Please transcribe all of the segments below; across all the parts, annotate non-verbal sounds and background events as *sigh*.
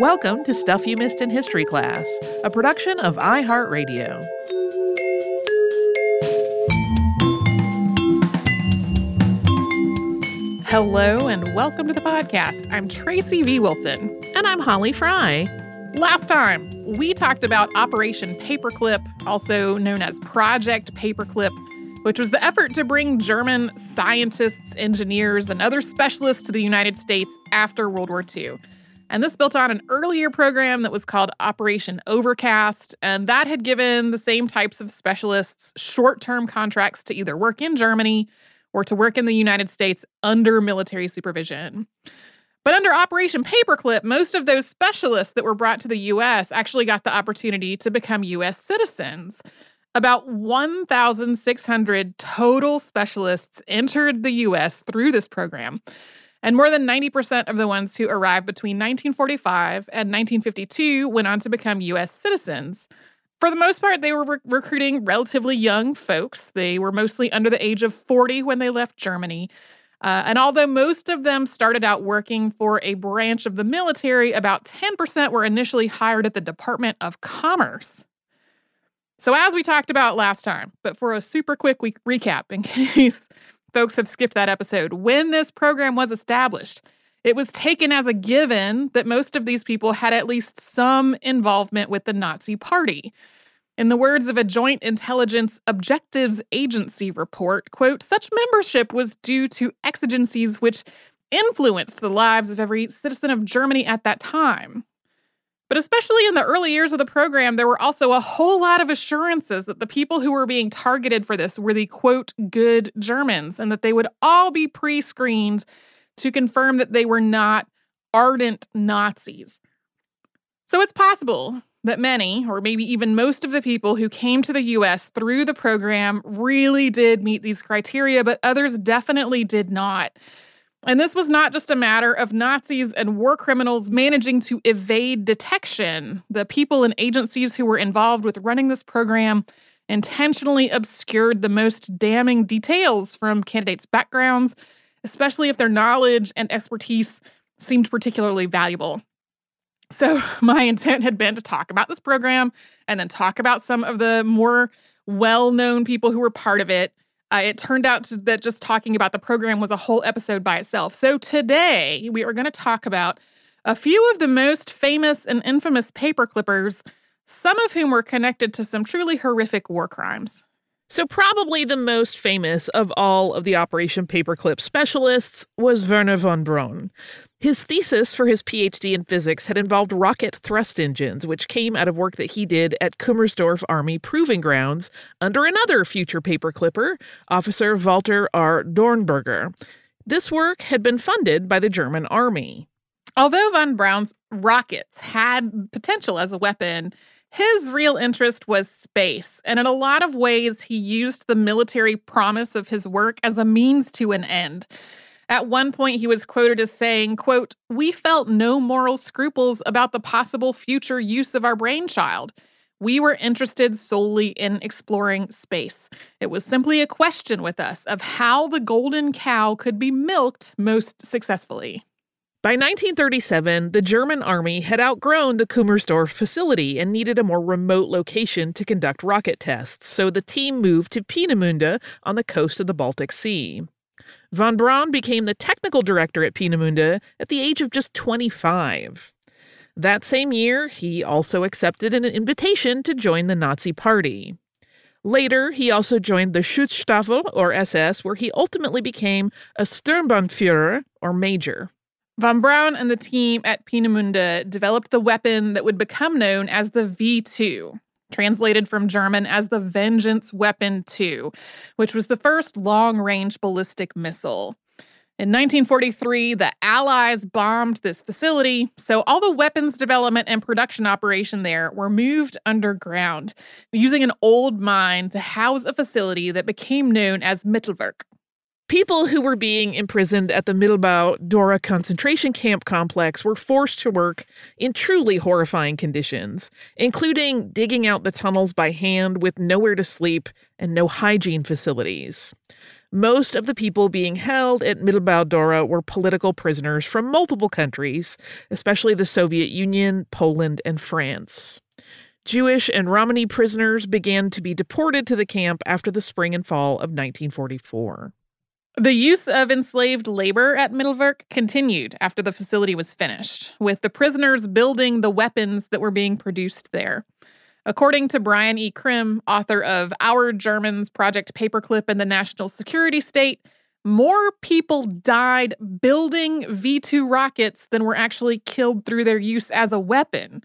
Welcome to Stuff You Missed in History Class, a production of iHeartRadio. Hello and welcome to the podcast. I'm Tracy V. Wilson. And I'm Holly Fry. Last time, we talked about Operation Paperclip, also known as Project Paperclip, which was the effort to bring German scientists, engineers, and other specialists to the United States after World War II. And this built on an earlier program that was called Operation Overcast, and that had given the same types of specialists short term contracts to either work in Germany or to work in the United States under military supervision. But under Operation Paperclip, most of those specialists that were brought to the US actually got the opportunity to become US citizens. About 1,600 total specialists entered the US through this program. And more than 90% of the ones who arrived between 1945 and 1952 went on to become US citizens. For the most part, they were re- recruiting relatively young folks. They were mostly under the age of 40 when they left Germany. Uh, and although most of them started out working for a branch of the military, about 10% were initially hired at the Department of Commerce. So, as we talked about last time, but for a super quick recap in *laughs* case folks have skipped that episode. When this program was established, it was taken as a given that most of these people had at least some involvement with the Nazi Party. In the words of a Joint Intelligence Objectives Agency report, quote, such membership was due to exigencies which influenced the lives of every citizen of Germany at that time. But especially in the early years of the program, there were also a whole lot of assurances that the people who were being targeted for this were the quote, good Germans, and that they would all be pre screened to confirm that they were not ardent Nazis. So it's possible that many, or maybe even most of the people who came to the US through the program really did meet these criteria, but others definitely did not. And this was not just a matter of Nazis and war criminals managing to evade detection. The people and agencies who were involved with running this program intentionally obscured the most damning details from candidates' backgrounds, especially if their knowledge and expertise seemed particularly valuable. So, *laughs* my intent had been to talk about this program and then talk about some of the more well known people who were part of it uh, it turned out that just talking about the program was a whole episode by itself. So today we are going to talk about a few of the most famous and infamous paperclippers, some of whom were connected to some truly horrific war crimes. So, probably the most famous of all of the Operation Paperclip specialists was Wernher von Braun. His thesis for his PhD in physics had involved rocket thrust engines, which came out of work that he did at Kummersdorf Army Proving Grounds under another future paperclipper, Officer Walter R. Dornberger. This work had been funded by the German Army. Although von Braun's rockets had potential as a weapon, his real interest was space, and in a lot of ways, he used the military promise of his work as a means to an end. At one point, he was quoted as saying, quote, We felt no moral scruples about the possible future use of our brainchild. We were interested solely in exploring space. It was simply a question with us of how the golden cow could be milked most successfully. By 1937, the German army had outgrown the Kummersdorf facility and needed a more remote location to conduct rocket tests, so the team moved to Peenemünde on the coast of the Baltic Sea. Von Braun became the technical director at Peenemünde at the age of just 25. That same year, he also accepted an invitation to join the Nazi Party. Later, he also joined the Schutzstaffel, or SS, where he ultimately became a Sturmbannführer, or major. Von Braun and the team at Peenemünde developed the weapon that would become known as the V 2 translated from German as the Vengeance Weapon 2, which was the first long range ballistic missile. In 1943, the Allies bombed this facility, so all the weapons development and production operation there were moved underground, using an old mine to house a facility that became known as Mittelwerk. People who were being imprisoned at the Mittelbau Dora concentration camp complex were forced to work in truly horrifying conditions, including digging out the tunnels by hand with nowhere to sleep and no hygiene facilities. Most of the people being held at Mittelbau-Dora were political prisoners from multiple countries, especially the Soviet Union, Poland, and France. Jewish and Romani prisoners began to be deported to the camp after the spring and fall of 1944. The use of enslaved labor at Mittelwerk continued after the facility was finished, with the prisoners building the weapons that were being produced there. According to Brian E. Crim, author of Our Germans Project Paperclip and the National Security State, more people died building V 2 rockets than were actually killed through their use as a weapon.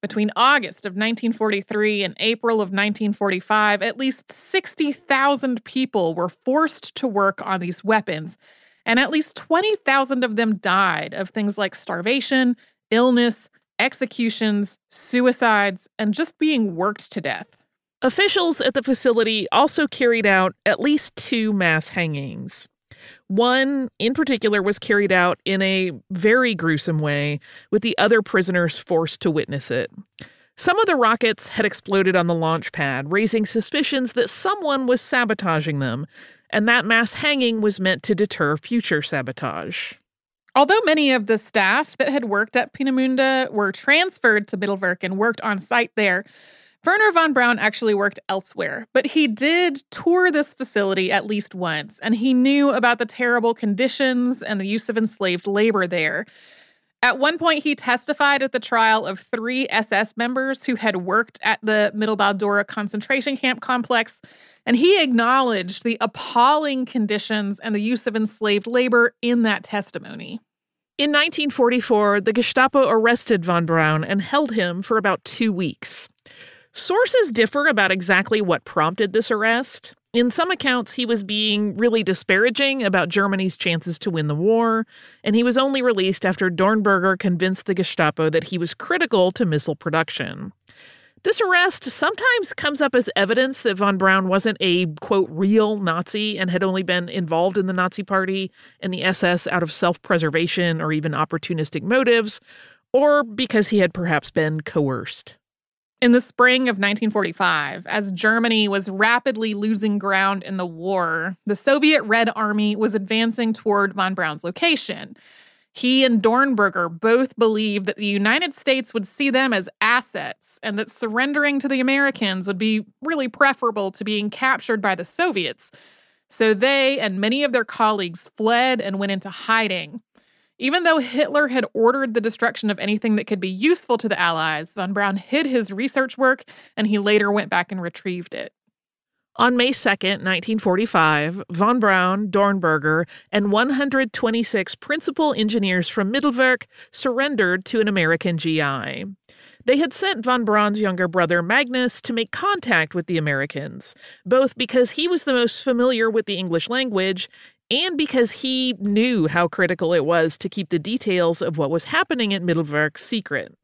Between August of 1943 and April of 1945, at least 60,000 people were forced to work on these weapons, and at least 20,000 of them died of things like starvation, illness, executions, suicides, and just being worked to death. Officials at the facility also carried out at least two mass hangings. One in particular was carried out in a very gruesome way, with the other prisoners forced to witness it. Some of the rockets had exploded on the launch pad, raising suspicions that someone was sabotaging them, and that mass hanging was meant to deter future sabotage. Although many of the staff that had worked at Peenemünde were transferred to Mittelwerk and worked on site there, Wernher von Braun actually worked elsewhere, but he did tour this facility at least once, and he knew about the terrible conditions and the use of enslaved labor there. At one point, he testified at the trial of three SS members who had worked at the Mittelbau-Dora concentration camp complex, and he acknowledged the appalling conditions and the use of enslaved labor in that testimony. In 1944, the Gestapo arrested von Braun and held him for about two weeks. Sources differ about exactly what prompted this arrest. In some accounts, he was being really disparaging about Germany's chances to win the war, and he was only released after Dornberger convinced the Gestapo that he was critical to missile production. This arrest sometimes comes up as evidence that von Braun wasn't a, quote, real Nazi and had only been involved in the Nazi Party and the SS out of self preservation or even opportunistic motives, or because he had perhaps been coerced. In the spring of 1945, as Germany was rapidly losing ground in the war, the Soviet Red Army was advancing toward von Braun's location. He and Dornberger both believed that the United States would see them as assets and that surrendering to the Americans would be really preferable to being captured by the Soviets. So they and many of their colleagues fled and went into hiding. Even though Hitler had ordered the destruction of anything that could be useful to the Allies, von Braun hid his research work and he later went back and retrieved it. On May 2, 1945, von Braun, Dornberger, and 126 principal engineers from Mittelwerk surrendered to an American GI. They had sent von Braun's younger brother Magnus to make contact with the Americans, both because he was the most familiar with the English language and because he knew how critical it was to keep the details of what was happening at Mittelwerk secret.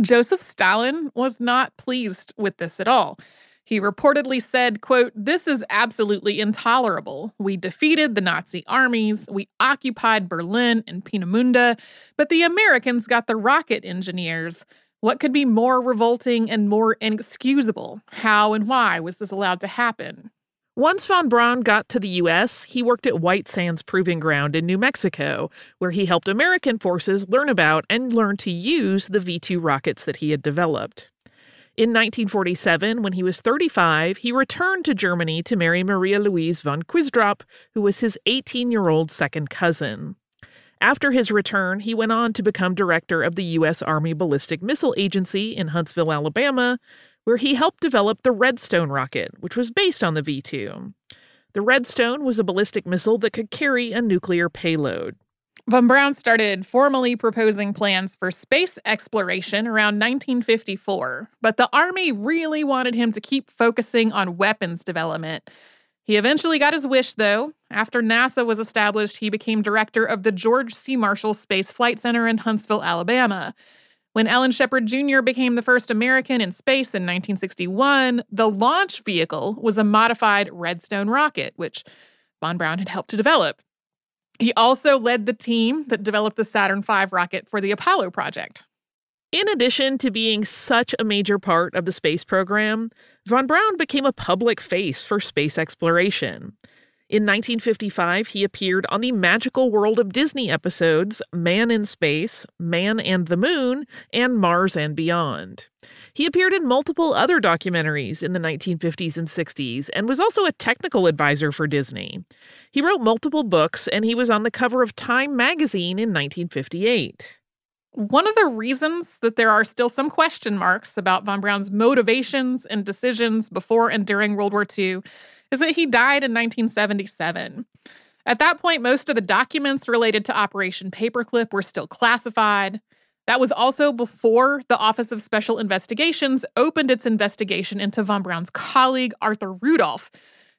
Joseph Stalin was not pleased with this at all. He reportedly said, quote, "This is absolutely intolerable. We defeated the Nazi armies, we occupied Berlin and Peenemünde, but the Americans got the rocket engineers. What could be more revolting and more inexcusable? How and why was this allowed to happen?" Once von Braun got to the U.S., he worked at White Sands Proving Ground in New Mexico, where he helped American forces learn about and learn to use the V 2 rockets that he had developed. In 1947, when he was 35, he returned to Germany to marry Maria Louise von Quistorp, who was his 18 year old second cousin. After his return, he went on to become director of the U.S. Army Ballistic Missile Agency in Huntsville, Alabama, where he helped develop the Redstone rocket, which was based on the V 2. The Redstone was a ballistic missile that could carry a nuclear payload. Von Braun started formally proposing plans for space exploration around 1954, but the Army really wanted him to keep focusing on weapons development. He eventually got his wish, though. After NASA was established, he became director of the George C. Marshall Space Flight Center in Huntsville, Alabama. When Alan Shepard Jr. became the first American in space in 1961, the launch vehicle was a modified Redstone rocket, which von Braun had helped to develop. He also led the team that developed the Saturn V rocket for the Apollo project. In addition to being such a major part of the space program, von Braun became a public face for space exploration. In 1955, he appeared on the Magical World of Disney episodes Man in Space, Man and the Moon, and Mars and Beyond. He appeared in multiple other documentaries in the 1950s and 60s and was also a technical advisor for Disney. He wrote multiple books and he was on the cover of Time magazine in 1958. One of the reasons that there are still some question marks about von Braun's motivations and decisions before and during World War II is that he died in 1977. At that point, most of the documents related to Operation Paperclip were still classified. That was also before the Office of Special Investigations opened its investigation into von Braun's colleague, Arthur Rudolph,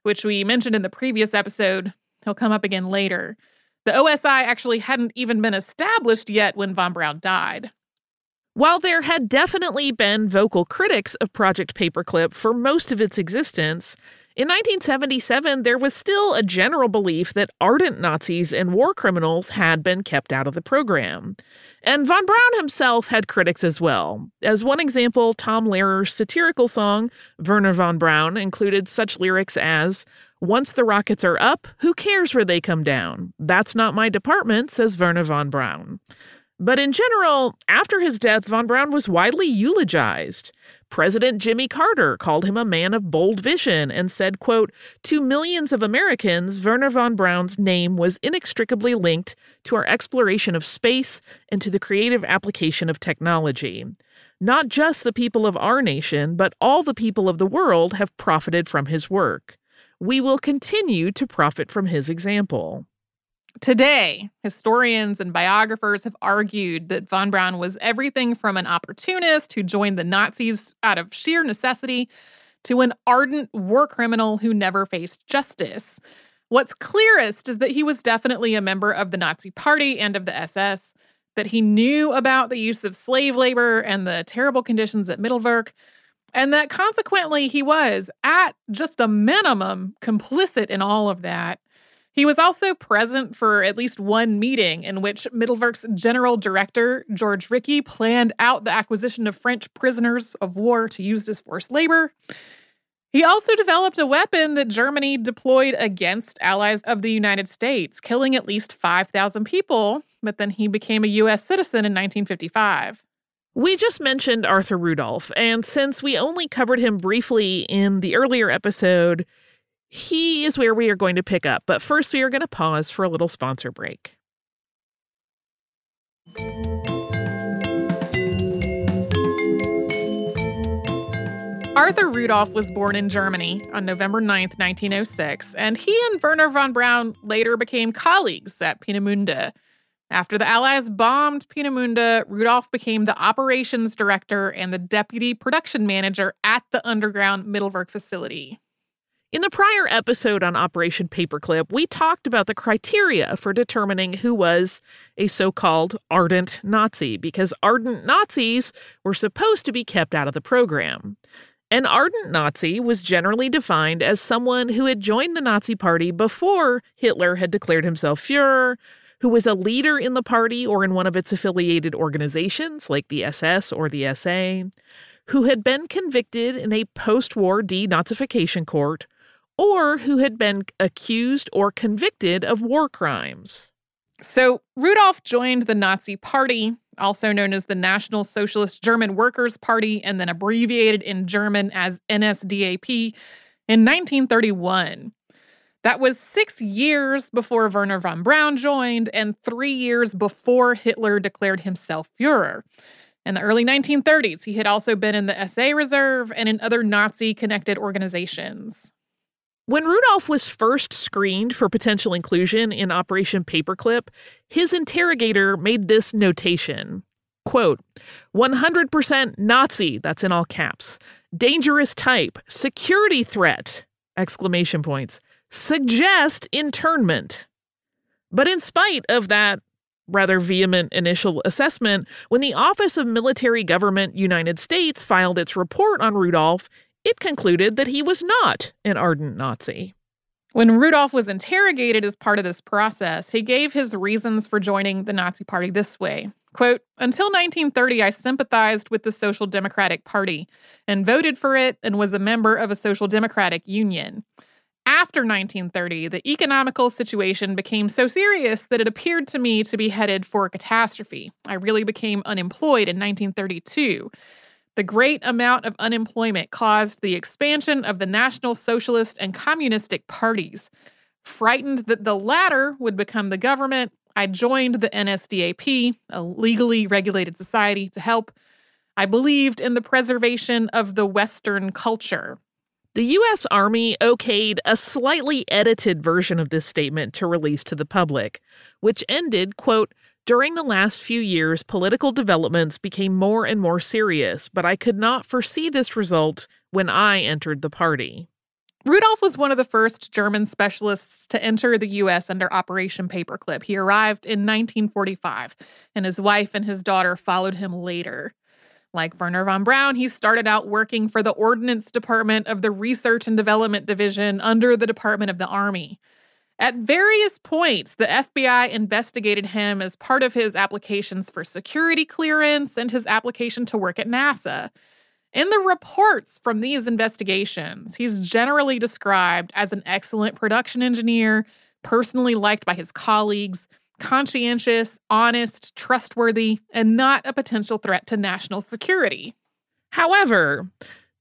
which we mentioned in the previous episode. He'll come up again later. The OSI actually hadn't even been established yet when von Braun died. While there had definitely been vocal critics of Project Paperclip for most of its existence, in 1977, there was still a general belief that ardent Nazis and war criminals had been kept out of the program. And von Braun himself had critics as well. As one example, Tom Lehrer's satirical song, Wernher von Braun, included such lyrics as, Once the rockets are up, who cares where they come down? That's not my department, says Wernher von Braun. But in general, after his death, von Braun was widely eulogized. President Jimmy Carter called him a man of bold vision and said, quote, To millions of Americans, Wernher von Braun's name was inextricably linked to our exploration of space and to the creative application of technology. Not just the people of our nation, but all the people of the world have profited from his work. We will continue to profit from his example. Today, historians and biographers have argued that von Braun was everything from an opportunist who joined the Nazis out of sheer necessity to an ardent war criminal who never faced justice. What's clearest is that he was definitely a member of the Nazi Party and of the SS, that he knew about the use of slave labor and the terrible conditions at Mittelwerk, and that consequently he was, at just a minimum, complicit in all of that. He was also present for at least one meeting in which Mittelwerk's general director, George Rickhey, planned out the acquisition of French prisoners of war to use as forced labor. He also developed a weapon that Germany deployed against allies of the United States, killing at least 5,000 people, but then he became a U.S. citizen in 1955. We just mentioned Arthur Rudolph, and since we only covered him briefly in the earlier episode, he is where we are going to pick up, but first we are going to pause for a little sponsor break. Arthur Rudolph was born in Germany on November 9th, 1906, and he and Wernher von Braun later became colleagues at Peenemünde. After the Allies bombed Peenemünde, Rudolph became the operations director and the deputy production manager at the underground Mittelwerk facility. In the prior episode on Operation Paperclip, we talked about the criteria for determining who was a so called ardent Nazi, because ardent Nazis were supposed to be kept out of the program. An ardent Nazi was generally defined as someone who had joined the Nazi Party before Hitler had declared himself Fuhrer, who was a leader in the party or in one of its affiliated organizations, like the SS or the SA, who had been convicted in a post war denazification court or who had been accused or convicted of war crimes. So, Rudolph joined the Nazi Party, also known as the National Socialist German Workers' Party, and then abbreviated in German as NSDAP, in 1931. That was six years before Wernher von Braun joined and three years before Hitler declared himself Fuhrer. In the early 1930s, he had also been in the SA Reserve and in other Nazi connected organizations. When Rudolph was first screened for potential inclusion in Operation Paperclip, his interrogator made this notation quote 100% nazi that's in all caps dangerous type security threat exclamation points suggest internment. But in spite of that rather vehement initial assessment when the office of military government united states filed its report on rudolph it concluded that he was not an ardent Nazi. When Rudolph was interrogated as part of this process, he gave his reasons for joining the Nazi Party this way. Quote, until 1930, I sympathized with the Social Democratic Party and voted for it and was a member of a Social Democratic union. After 1930, the economical situation became so serious that it appeared to me to be headed for a catastrophe. I really became unemployed in 1932. The great amount of unemployment caused the expansion of the National Socialist and Communistic parties. Frightened that the latter would become the government, I joined the NSDAP, a legally regulated society, to help. I believed in the preservation of the Western culture. The U.S. Army okayed a slightly edited version of this statement to release to the public, which ended, quote, during the last few years, political developments became more and more serious, but I could not foresee this result when I entered the party. Rudolph was one of the first German specialists to enter the U.S. under Operation Paperclip. He arrived in 1945, and his wife and his daughter followed him later. Like Wernher von Braun, he started out working for the Ordnance Department of the Research and Development Division under the Department of the Army. At various points, the FBI investigated him as part of his applications for security clearance and his application to work at NASA. In the reports from these investigations, he's generally described as an excellent production engineer, personally liked by his colleagues, conscientious, honest, trustworthy, and not a potential threat to national security. However,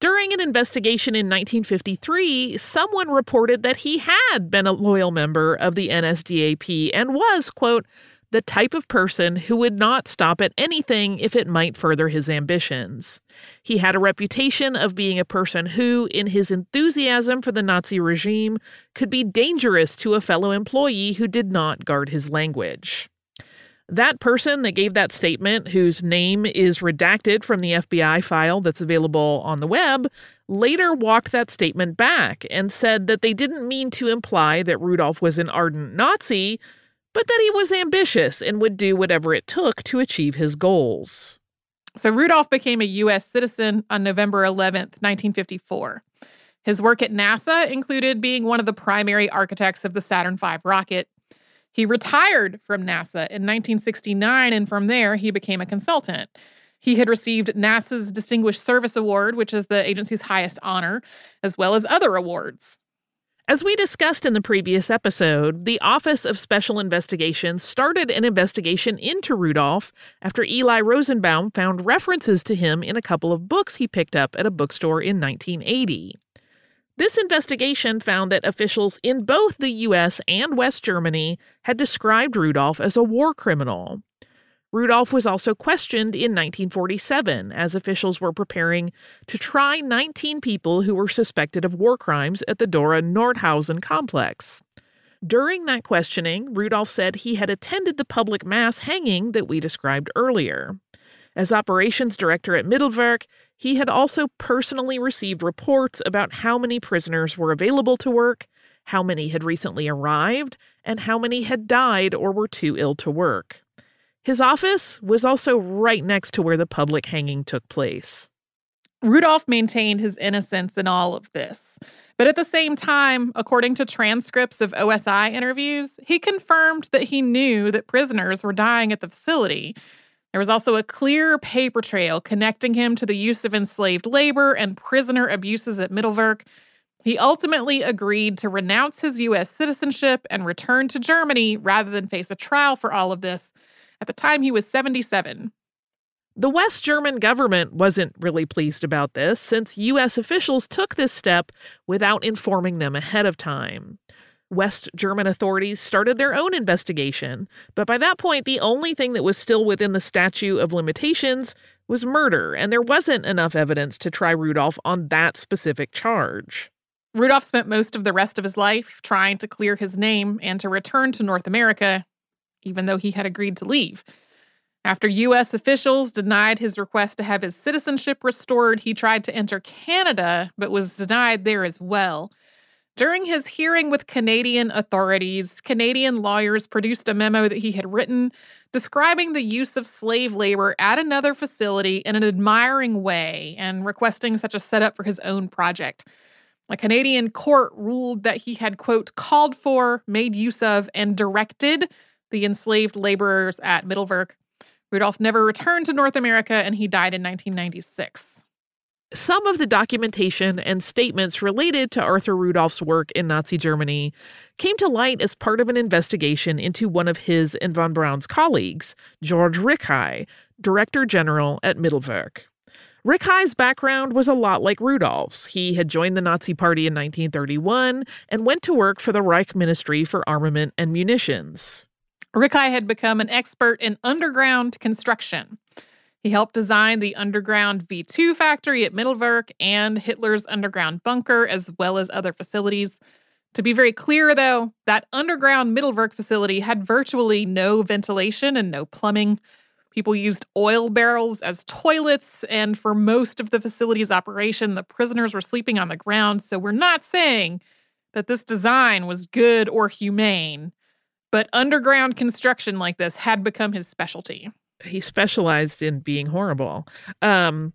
during an investigation in 1953, someone reported that he had been a loyal member of the NSDAP and was, quote, the type of person who would not stop at anything if it might further his ambitions. He had a reputation of being a person who, in his enthusiasm for the Nazi regime, could be dangerous to a fellow employee who did not guard his language. That person that gave that statement, whose name is redacted from the FBI file that's available on the web, later walked that statement back and said that they didn't mean to imply that Rudolph was an ardent Nazi, but that he was ambitious and would do whatever it took to achieve his goals. So Rudolph became a U.S. citizen on November 11th, 1954. His work at NASA included being one of the primary architects of the Saturn V rocket. He retired from NASA in 1969, and from there, he became a consultant. He had received NASA's Distinguished Service Award, which is the agency's highest honor, as well as other awards. As we discussed in the previous episode, the Office of Special Investigations started an investigation into Rudolph after Eli Rosenbaum found references to him in a couple of books he picked up at a bookstore in 1980. This investigation found that officials in both the US and West Germany had described Rudolph as a war criminal. Rudolph was also questioned in 1947 as officials were preparing to try 19 people who were suspected of war crimes at the Dora Nordhausen complex. During that questioning, Rudolph said he had attended the public mass hanging that we described earlier. As operations director at Mittelwerk, he had also personally received reports about how many prisoners were available to work, how many had recently arrived, and how many had died or were too ill to work. His office was also right next to where the public hanging took place. Rudolph maintained his innocence in all of this. But at the same time, according to transcripts of OSI interviews, he confirmed that he knew that prisoners were dying at the facility. There was also a clear paper trail connecting him to the use of enslaved labor and prisoner abuses at Mittelwerk. He ultimately agreed to renounce his U.S. citizenship and return to Germany rather than face a trial for all of this. At the time, he was 77. The West German government wasn't really pleased about this since U.S. officials took this step without informing them ahead of time. West German authorities started their own investigation, but by that point, the only thing that was still within the statute of limitations was murder, and there wasn't enough evidence to try Rudolph on that specific charge. Rudolph spent most of the rest of his life trying to clear his name and to return to North America even though he had agreed to leave. After U.S. officials denied his request to have his citizenship restored, he tried to enter Canada, but was denied there as well. During his hearing with Canadian authorities, Canadian lawyers produced a memo that he had written describing the use of slave labor at another facility in an admiring way and requesting such a setup for his own project. A Canadian court ruled that he had, quote, called for, made use of, and directed the enslaved laborers at Mittelwerk. Rudolph never returned to North America and he died in 1996. Some of the documentation and statements related to Arthur Rudolph's work in Nazi Germany came to light as part of an investigation into one of his and von Braun's colleagues, George Rickhey, Director General at Mittelwerk. Rickhey's background was a lot like Rudolph's. He had joined the Nazi Party in 1931 and went to work for the Reich Ministry for Armament and Munitions. Rickhey had become an expert in underground construction. He helped design the underground V 2 factory at Mittelwerk and Hitler's underground bunker, as well as other facilities. To be very clear, though, that underground Mittelwerk facility had virtually no ventilation and no plumbing. People used oil barrels as toilets, and for most of the facility's operation, the prisoners were sleeping on the ground. So we're not saying that this design was good or humane, but underground construction like this had become his specialty. He specialized in being horrible. Um,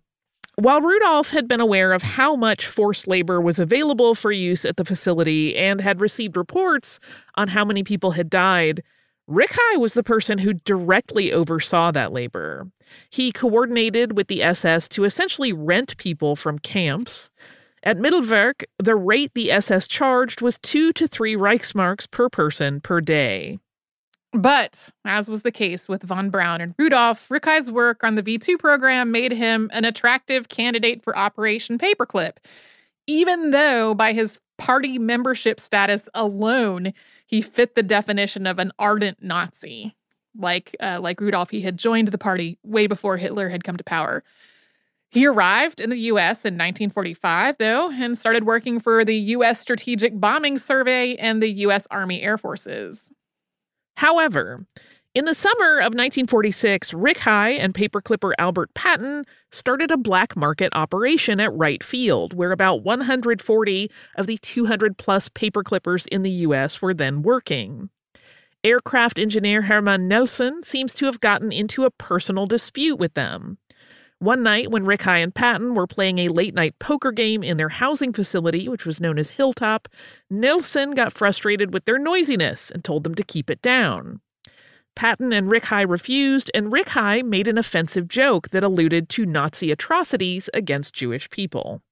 while Rudolph had been aware of how much forced labor was available for use at the facility and had received reports on how many people had died, Rickhey was the person who directly oversaw that labor. He coordinated with the SS to essentially rent people from camps. At Mittelwerk, the rate the SS charged was two to three Reichsmarks per person per day. But, as was the case with von Braun and Rudolph, Rickhey's work on the V2 program made him an attractive candidate for Operation Paperclip, even though by his party membership status alone, he fit the definition of an ardent Nazi. Like, uh, like Rudolph, he had joined the party way before Hitler had come to power. He arrived in the US in 1945, though, and started working for the US Strategic Bombing Survey and the US Army Air Forces. However, in the summer of 1946, Rickhey and paperclipper Albert Patton started a black market operation at Wright Field, where about 140 of the 200 plus paperclippers in the U.S. were then working. Aircraft engineer Hermann Nehlsen seems to have gotten into a personal dispute with them. One night, when Rickhey and Patton were playing a late night poker game in their housing facility, which was known as Hilltop, Nehlsen got frustrated with their noisiness and told them to keep it down. Patton and Rickhey refused, and Rickhey made an offensive joke that alluded to Nazi atrocities against Jewish people.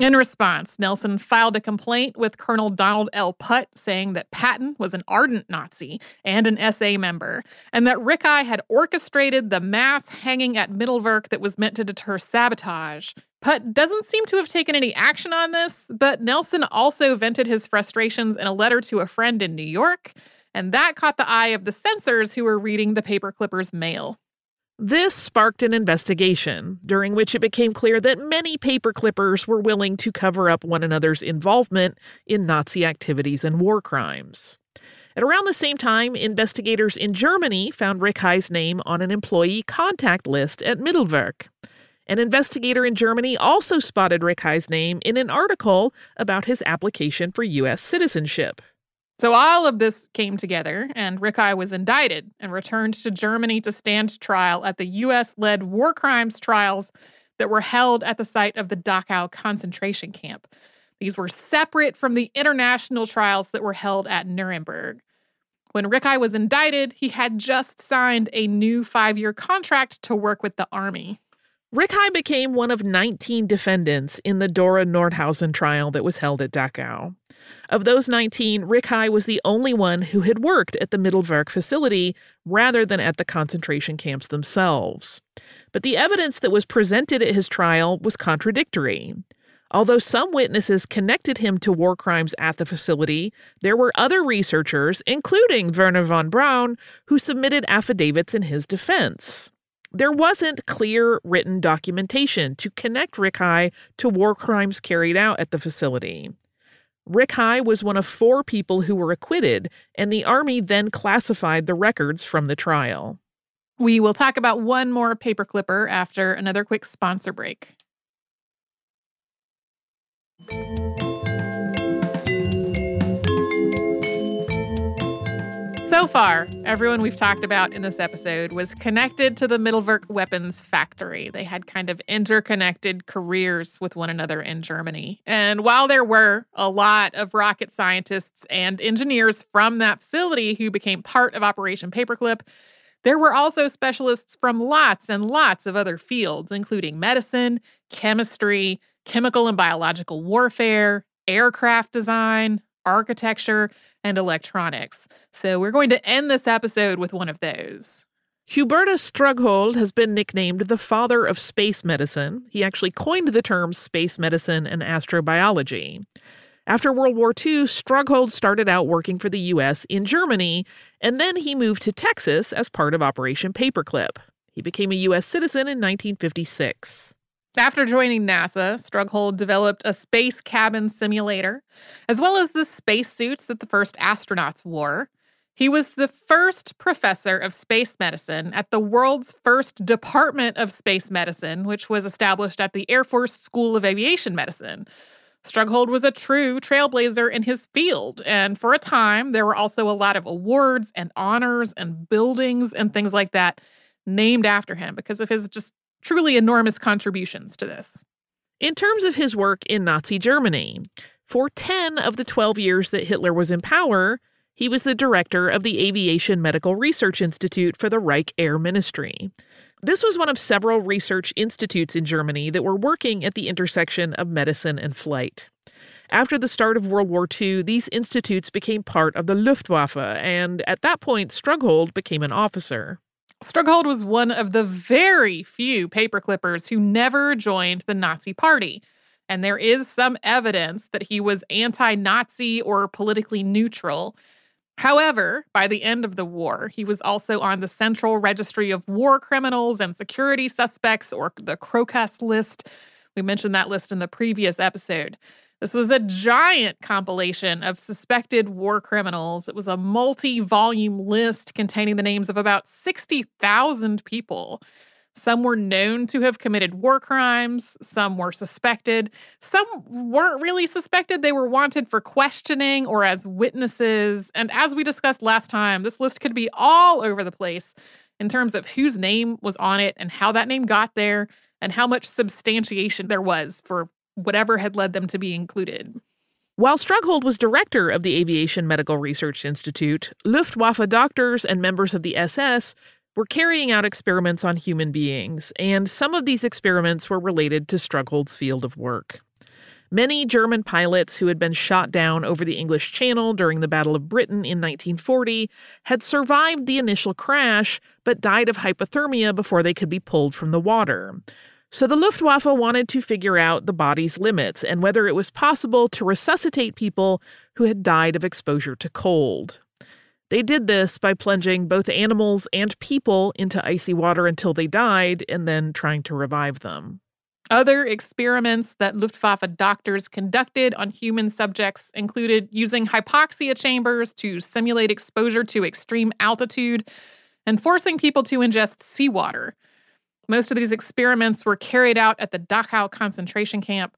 In response, Nehlsen filed a complaint with Colonel Donald L. Putt saying that Patton was an ardent Nazi and an SA member, and that Rickhey had orchestrated the mass hanging at Mittelwerk that was meant to deter sabotage. Putt doesn't seem to have taken any action on this, but Nehlsen also vented his frustrations in a letter to a friend in New York, and that caught the eye of the censors who were reading the paperclipper's mail. This sparked an investigation, during which it became clear that many paperclippers were willing to cover up one another's involvement in Nazi activities and war crimes. At around the same time, investigators in Germany found Rickhey's name on an employee contact list at Mittelwerk. An investigator in Germany also spotted Rickhey's name in an article about his application for U.S. citizenship. So all of this came together, and Rickhey was indicted and returned to Germany to stand trial at the US led war crimes trials that were held at the site of the Dachau concentration camp. These were separate from the international trials that were held at Nuremberg. When Rickhey was indicted, he had just signed a new five year contract to work with the army. Rickhey became one of 19 defendants in the Dora Nordhausen trial that was held at Dachau. Of those 19, Rickhey was the only one who had worked at the Mittelwerk facility rather than at the concentration camps themselves. But the evidence that was presented at his trial was contradictory. Although some witnesses connected him to war crimes at the facility, there were other researchers, including Wernher von Braun, who submitted affidavits in his defense. There wasn't clear written documentation to connect Rickhey to war crimes carried out at the facility. Rickhey was one of four people who were acquitted, and the Army then classified the records from the trial. We will talk about one more paperclipper after another quick sponsor break. So far, everyone we've talked about in this episode was connected to the Mittelwerk weapons factory. They had kind of interconnected careers with one another in Germany. And while there were a lot of rocket scientists and engineers from that facility who became part of Operation Paperclip, There were also specialists from lots and lots of other fields, including medicine, chemistry, chemical and biological warfare, aircraft design, architecture, and electronics. So we're going to end this episode with one of those. Hubertus Strughold has been nicknamed the father of space medicine. He actually coined the terms space medicine and astrobiology. After World War II, Strughold started out working for the U.S. in Germany, and then he moved to Texas as part of Operation Paperclip. He became a U.S. citizen in 1956. After joining NASA, Strughold developed a space cabin simulator, as well as the spacesuits that the first astronauts wore. He was the first professor of space medicine at the world's first Department of Space Medicine, which was established at the Air Force School of Aviation Medicine. Strughold was a true trailblazer in his field, and for a time, there were also a lot of awards and honors and buildings and things like that named after him because of his just truly enormous contributions to this. In terms of his work in Nazi Germany, for 10 of the 12 years that Hitler was in power, he was the director of the Aviation Medical Research Institute for the Reich Air Ministry. This was one of several research institutes in Germany that were working at the intersection of medicine and flight. After the start of World War II, these institutes became part of the Luftwaffe, and at that point, Strughold became an officer. Strughold was one of the very few paperclippers who never joined the Nazi Party. And there is some evidence that he was anti Nazi or politically neutral. However, by the end of the war, he was also on the Central Registry of War Criminals and Security Suspects, or the CROWCASS list. We mentioned that list in the previous episode. This was a giant compilation of suspected war criminals. It was a multi volume list containing the names of about 60,000 people. Some were known to have committed war crimes, some were suspected, some weren't really suspected. They were wanted for questioning or as witnesses. And as we discussed last time, this list could be all over the place in terms of whose name was on it and how that name got there and how much substantiation there was for whatever had led them to be included. While Strughold was director of the Aviation Medical Research Institute, Luftwaffe doctors and members of the SS were carrying out experiments on human beings, and some of these experiments were related to Strughold's field of work. Many German pilots who had been shot down over the English Channel during the Battle of Britain in 1940 had survived the initial crash but died of hypothermia before they could be pulled from the water. So the Luftwaffe wanted to figure out the body's limits and whether it was possible to resuscitate people who had died of exposure to cold. They did this by plunging both animals and people into icy water until they died and then trying to revive them. Other experiments that Luftwaffe doctors conducted on human subjects included using hypoxia chambers to simulate exposure to extreme altitude and forcing people to ingest seawater. Most of these experiments were carried out at the Dachau concentration camp.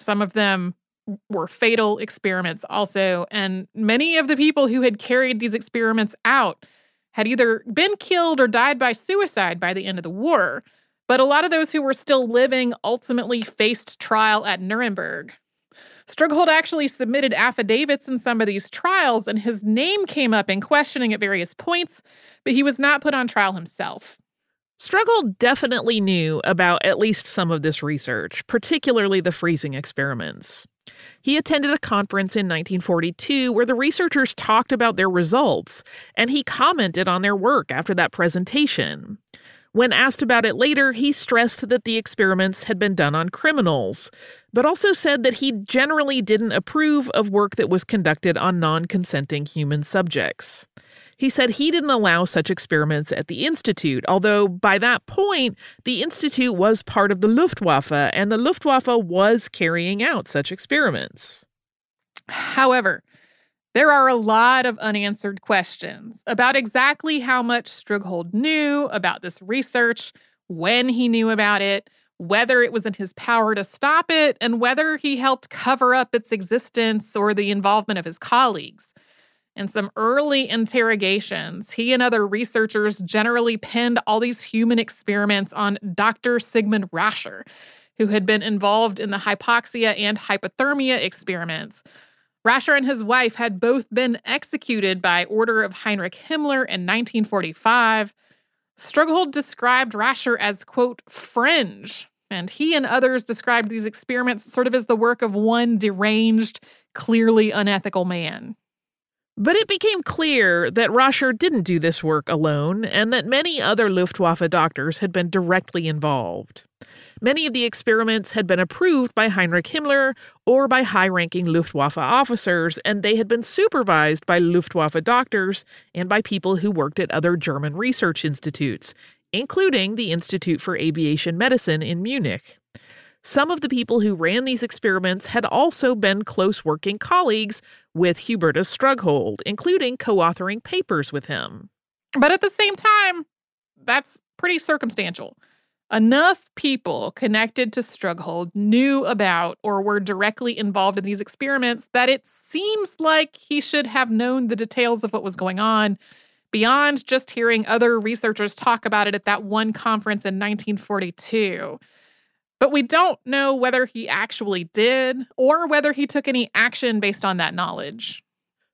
Some of them were fatal experiments, also. And many of the people who had carried these experiments out had either been killed or died by suicide by the end of the war. But a lot of those who were still living ultimately faced trial at Nuremberg. Strughold actually submitted affidavits in some of these trials, and his name came up in questioning at various points, but he was not put on trial himself. Strughold definitely knew about at least some of this research, particularly the freezing experiments. He attended a conference in 1942 where the researchers talked about their results, and he commented on their work after that presentation. When asked about it later, he stressed that the experiments had been done on criminals, but also said that he generally didn't approve of work that was conducted on non consenting human subjects. He said he didn't allow such experiments at the Institute, although by that point, the Institute was part of the Luftwaffe, and the Luftwaffe was carrying out such experiments. However, there are a lot of unanswered questions about exactly how much Strughold knew about this research, when he knew about it, whether it was in his power to stop it, and whether he helped cover up its existence or the involvement of his colleagues. In some early interrogations, he and other researchers generally pinned all these human experiments on Dr. Sigmund Rascher, who had been involved in the hypoxia and hypothermia experiments. Rascher and his wife had both been executed by order of Heinrich Himmler in 1945. Strughold described Rascher as, quote, fringe. And he and others described these experiments sort of as the work of one deranged, clearly unethical man. But it became clear that Rascher didn't do this work alone and that many other Luftwaffe doctors had been directly involved. Many of the experiments had been approved by Heinrich Himmler or by high ranking Luftwaffe officers, and they had been supervised by Luftwaffe doctors and by people who worked at other German research institutes, including the Institute for Aviation Medicine in Munich. Some of the people who ran these experiments had also been close working colleagues with Hubertus Strughold, including co authoring papers with him. But at the same time, that's pretty circumstantial. Enough people connected to Strughold knew about or were directly involved in these experiments that it seems like he should have known the details of what was going on beyond just hearing other researchers talk about it at that one conference in 1942. But we don't know whether he actually did or whether he took any action based on that knowledge.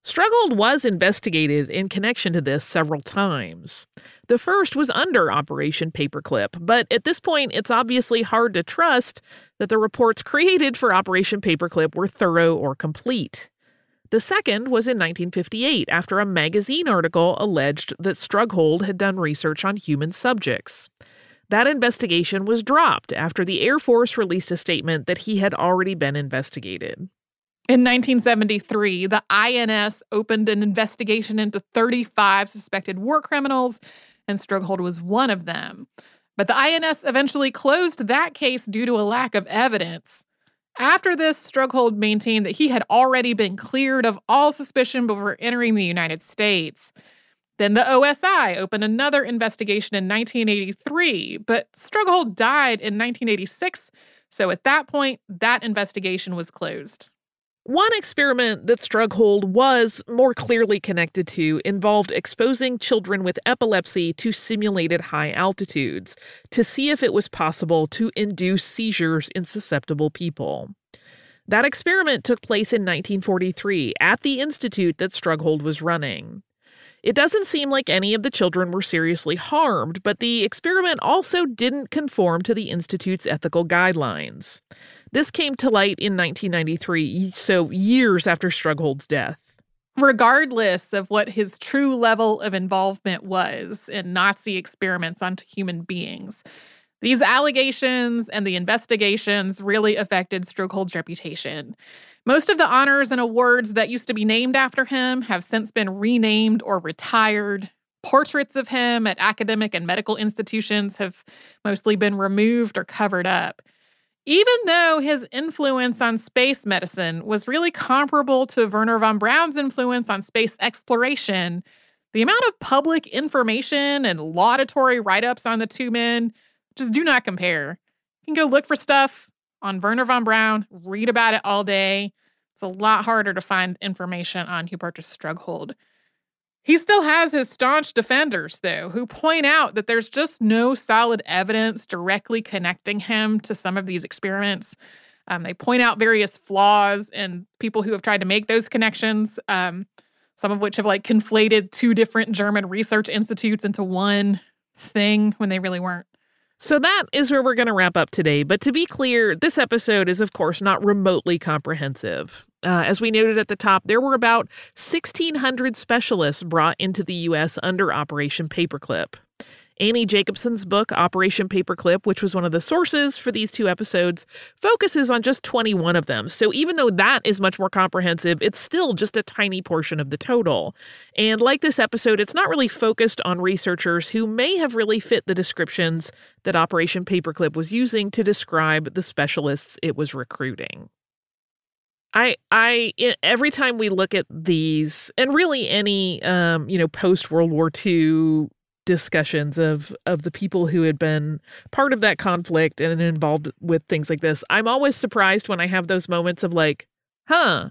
Strughold was investigated in connection to this several times. The first was under Operation Paperclip, but at this point, it's obviously hard to trust that the reports created for Operation Paperclip were thorough or complete. The second was in 1958 after a magazine article alleged that Strughold had done research on human subjects. That investigation was dropped after the Air Force released a statement that he had already been investigated. In 1973, the INS opened an investigation into 35 suspected war criminals, and Strughold was one of them. But the INS eventually closed that case due to a lack of evidence. After this, Strughold maintained that he had already been cleared of all suspicion before entering the United States. Then the OSI opened another investigation in 1983, but Strughold died in 1986, so at that point, that investigation was closed. One experiment that Strughold was more clearly connected to involved exposing children with epilepsy to simulated high altitudes to see if it was possible to induce seizures in susceptible people. That experiment took place in 1943 at the institute that Strughold was running. It doesn't seem like any of the children were seriously harmed, but the experiment also didn't conform to the Institute's ethical guidelines. This came to light in 1993, so years after Strughold's death. Regardless of what his true level of involvement was in Nazi experiments on human beings, these allegations and the investigations really affected Strughold's reputation. Most of the honors and awards that used to be named after him have since been renamed or retired. Portraits of him at academic and medical institutions have mostly been removed or covered up. Even though his influence on space medicine was really comparable to Wernher von Braun's influence on space exploration, the amount of public information and laudatory write ups on the two men just do not compare. You can go look for stuff on Wernher von Braun, read about it all day. It's a lot harder to find information on Hubertus Strughold. He still has his staunch defenders, though, who point out that there's just no solid evidence directly connecting him to some of these experiments. Um, they point out various flaws in people who have tried to make those connections, um, some of which have like conflated two different German research institutes into one thing when they really weren't. So that is where we're going to wrap up today. But to be clear, this episode is, of course, not remotely comprehensive. Uh, as we noted at the top, there were about 1,600 specialists brought into the U.S. under Operation Paperclip. Annie Jacobson's book, Operation Paperclip, which was one of the sources for these two episodes, focuses on just 21 of them. So even though that is much more comprehensive, it's still just a tiny portion of the total. And like this episode, it's not really focused on researchers who may have really fit the descriptions that Operation Paperclip was using to describe the specialists it was recruiting. I I every time we look at these and really any um you know post World War II discussions of of the people who had been part of that conflict and involved with things like this. I'm always surprised when I have those moments of like, huh,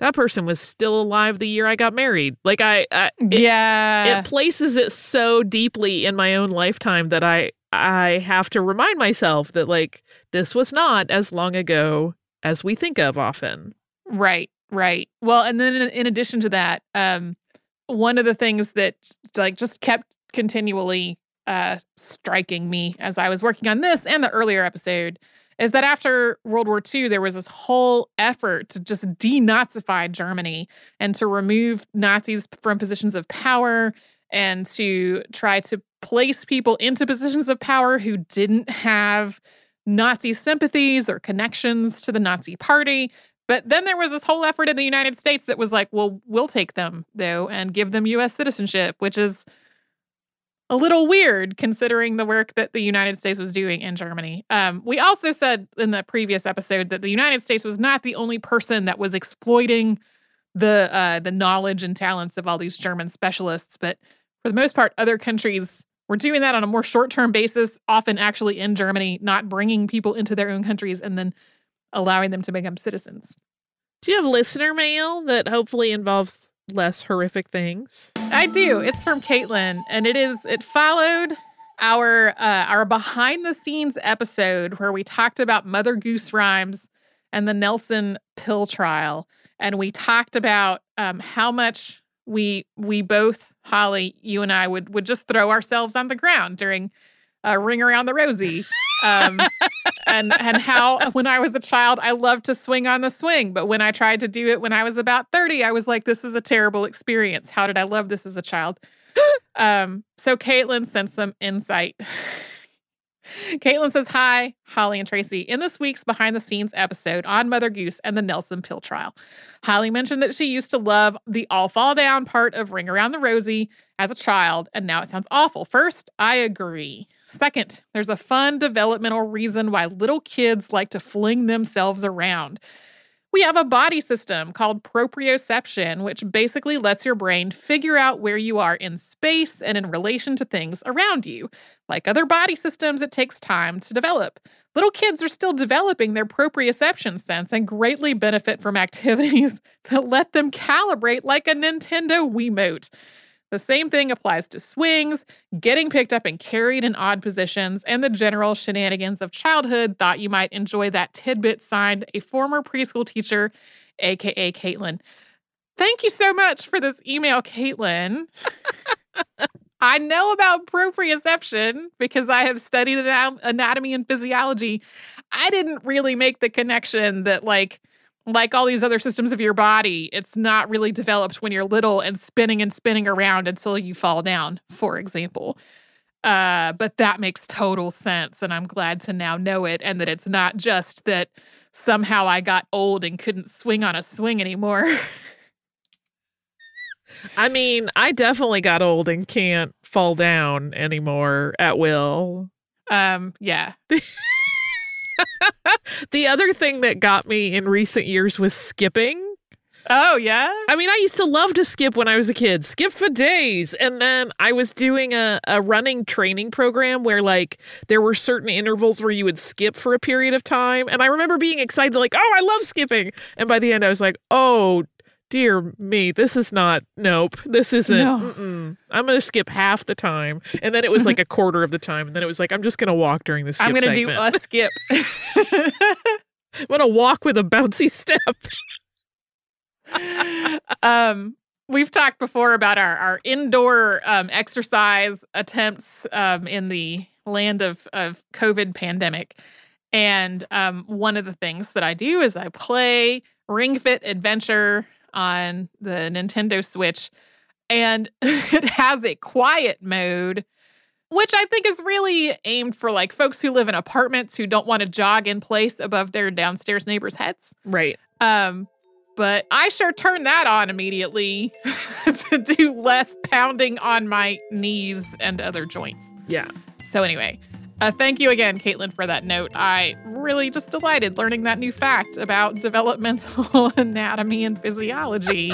that person was still alive the year I got married. Like I, I it, yeah, it places it so deeply in my own lifetime that I I have to remind myself that like this was not as long ago as we think of often. Right, right. Well, and then in, in addition to that, um, one of the things that like just kept continually uh, striking me as I was working on this and the earlier episode is that after World War II, there was this whole effort to just denazify Germany and to remove Nazis from positions of power and to try to place people into positions of power who didn't have Nazi sympathies or connections to the Nazi party. But then there was this whole effort in the United States that was like, well, we'll take them, though, and give them US citizenship, which is a little weird considering the work that the United States was doing in Germany. Um, we also said in the previous episode that the United States was not the only person that was exploiting the uh, the knowledge and talents of all these German specialists, but for the most part, other countries were doing that on a more short term basis, often actually in Germany, not bringing people into their own countries and then allowing them to become citizens. Do you have listener mail that hopefully involves less horrific things? I do. It's from Caitlin, and it is it followed our uh, our behind the scenes episode where we talked about Mother Goose rhymes and the Nelson pill trial, and we talked about um, how much we we both Holly, you and I would would just throw ourselves on the ground during uh, Ring Around the Rosie. Um, and and how when I was a child, I loved to swing on the swing, but when I tried to do it when I was about thirty, I was like, "This is a terrible experience. How did I love this as a child?" *gasps* um, so Caitlin sent some insight. Caitlin says, Hi, Holly and Tracy. In this week's behind the scenes episode on Mother Goose and the Nelson Pill trial, Holly mentioned that she used to love the all fall down part of Ring Around the Rosie as a child, and now it sounds awful. First, I agree. Second, there's a fun developmental reason why little kids like to fling themselves around. We have a body system called proprioception, which basically lets your brain figure out where you are in space and in relation to things around you. Like other body systems, it takes time to develop. Little kids are still developing their proprioception sense and greatly benefit from *laughs* activities that let them calibrate like a Nintendo Wiimote. The same thing applies to swings, getting picked up and carried in odd positions, and the general shenanigans of childhood. Thought you might enjoy that tidbit signed a former preschool teacher, aka Caitlin. Thank you so much for this email, Caitlin. *laughs* I know about proprioception because I have studied anatomy and physiology. I didn't really make the connection that, like, like all these other systems of your body, it's not really developed when you're little and spinning and spinning around until you fall down, for example. Uh, but that makes total sense. And I'm glad to now know it and that it's not just that somehow I got old and couldn't swing on a swing anymore. *laughs* I mean, I definitely got old and can't fall down anymore at will. Um, yeah. *laughs* the other thing that got me in recent years was skipping. Oh, yeah? I mean, I used to love to skip when I was a kid, skip for days. And then I was doing a, a running training program where, like, there were certain intervals where you would skip for a period of time. And I remember being excited, like, oh, I love skipping. And by the end, I was like, oh, dear me, this is not, nope, this isn't, no. I'm going to skip half the time. And then it was like a quarter of the time. And then it was like, I'm just going to walk during the skip I'm going to do a skip. I'm going to walk with a bouncy step. *laughs* um, we've talked before about our, our indoor um, exercise attempts um, in the land of, of COVID pandemic. And um, one of the things that I do is I play Ring Fit Adventure on the Nintendo Switch, and *laughs* it has a quiet mode, which I think is really aimed for like folks who live in apartments who don't want to jog in place above their downstairs neighbors' heads. Right. Um, but I sure turned that on immediately *laughs* to do less pounding on my knees and other joints. Yeah. So anyway, uh, thank you again, Caitlin, for that note. I really just delighted learning that new fact about developmental *laughs* anatomy and physiology.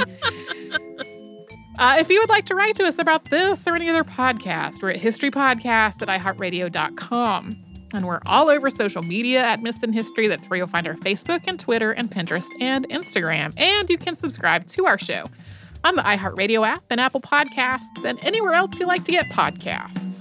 Uh, if you would like to write to us about this or any other podcast, we're at historypodcast at iheartradio.com. And we're all over social media at Missed in History. That's where you'll find our Facebook and Twitter and Pinterest and Instagram. And you can subscribe to our show on the iHeartRadio app and Apple Podcasts and anywhere else you like to get podcasts.